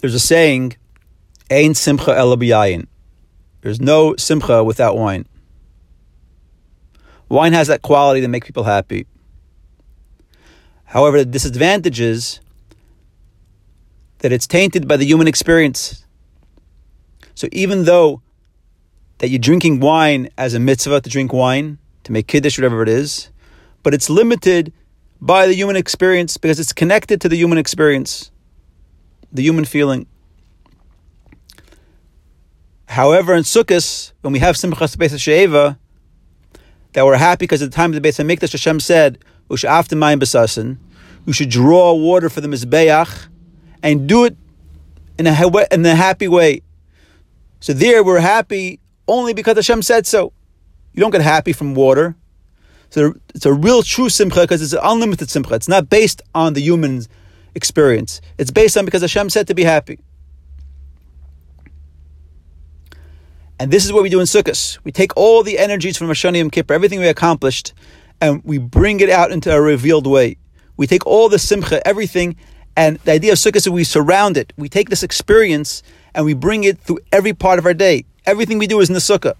There's a saying, Ein simcha ela b'yayin. There's no simcha without wine. Wine has that quality to make people happy. However, the disadvantage is that it's tainted by the human experience. So even though that you're drinking wine as a mitzvah to drink wine, to make kiddush, whatever it is, but it's limited by the human experience because it's connected to the human experience, the human feeling. However, in Sukkot, when we have Simchas Beis She'eva, that we're happy because at the time of the Beis Hamikdash, Hashem said. You should draw water for the mizbeach and do it in a in a happy way. So there, we're happy only because Hashem said so. You don't get happy from water. So it's a real true simcha because it's an unlimited simcha. It's not based on the human experience. It's based on because Hashem said to be happy. And this is what we do in Sukkot. We take all the energies from Rosh Yom Kippur, everything we accomplished, and we bring it out into a revealed way. We take all the simcha, everything, and the idea of Sukkot is we surround it. We take this experience and we bring it through every part of our day. Everything we do is in the Sukkah.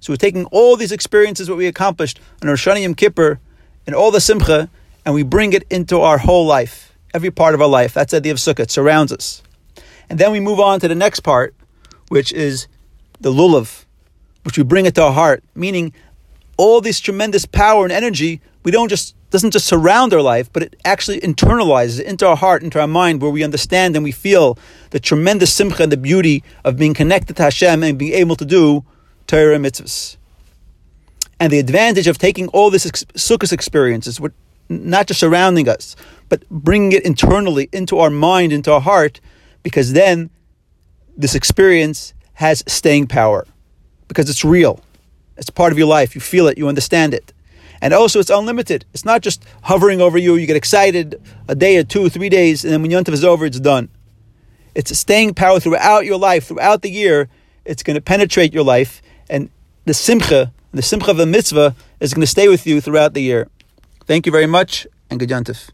So we're taking all these experiences, what we accomplished on Rosh Hashanah Yom Kippur, and all the simcha, and we bring it into our whole life, every part of our life. That's the idea of Sukkah. It surrounds us. And then we move on to the next part, which is the lulav, which we bring it to our heart, meaning all this tremendous power and energy, we don't just doesn't just surround our life, but it actually internalizes into our heart, into our mind, where we understand and we feel the tremendous simcha and the beauty of being connected to Hashem and being able to do Torah and mitzvahs. And the advantage of taking all this ex- Sukkot experiences, not just surrounding us, but bringing it internally into our mind, into our heart, because then this experience has staying power because it's real. It's part of your life. You feel it, you understand it. And also, it's unlimited. It's not just hovering over you. You get excited a day or two, three days, and then when Yontif is over, it's done. It's staying power throughout your life, throughout the year. It's going to penetrate your life, and the simcha, the simcha of the mitzvah, is going to stay with you throughout the year. Thank you very much, and good Yontif.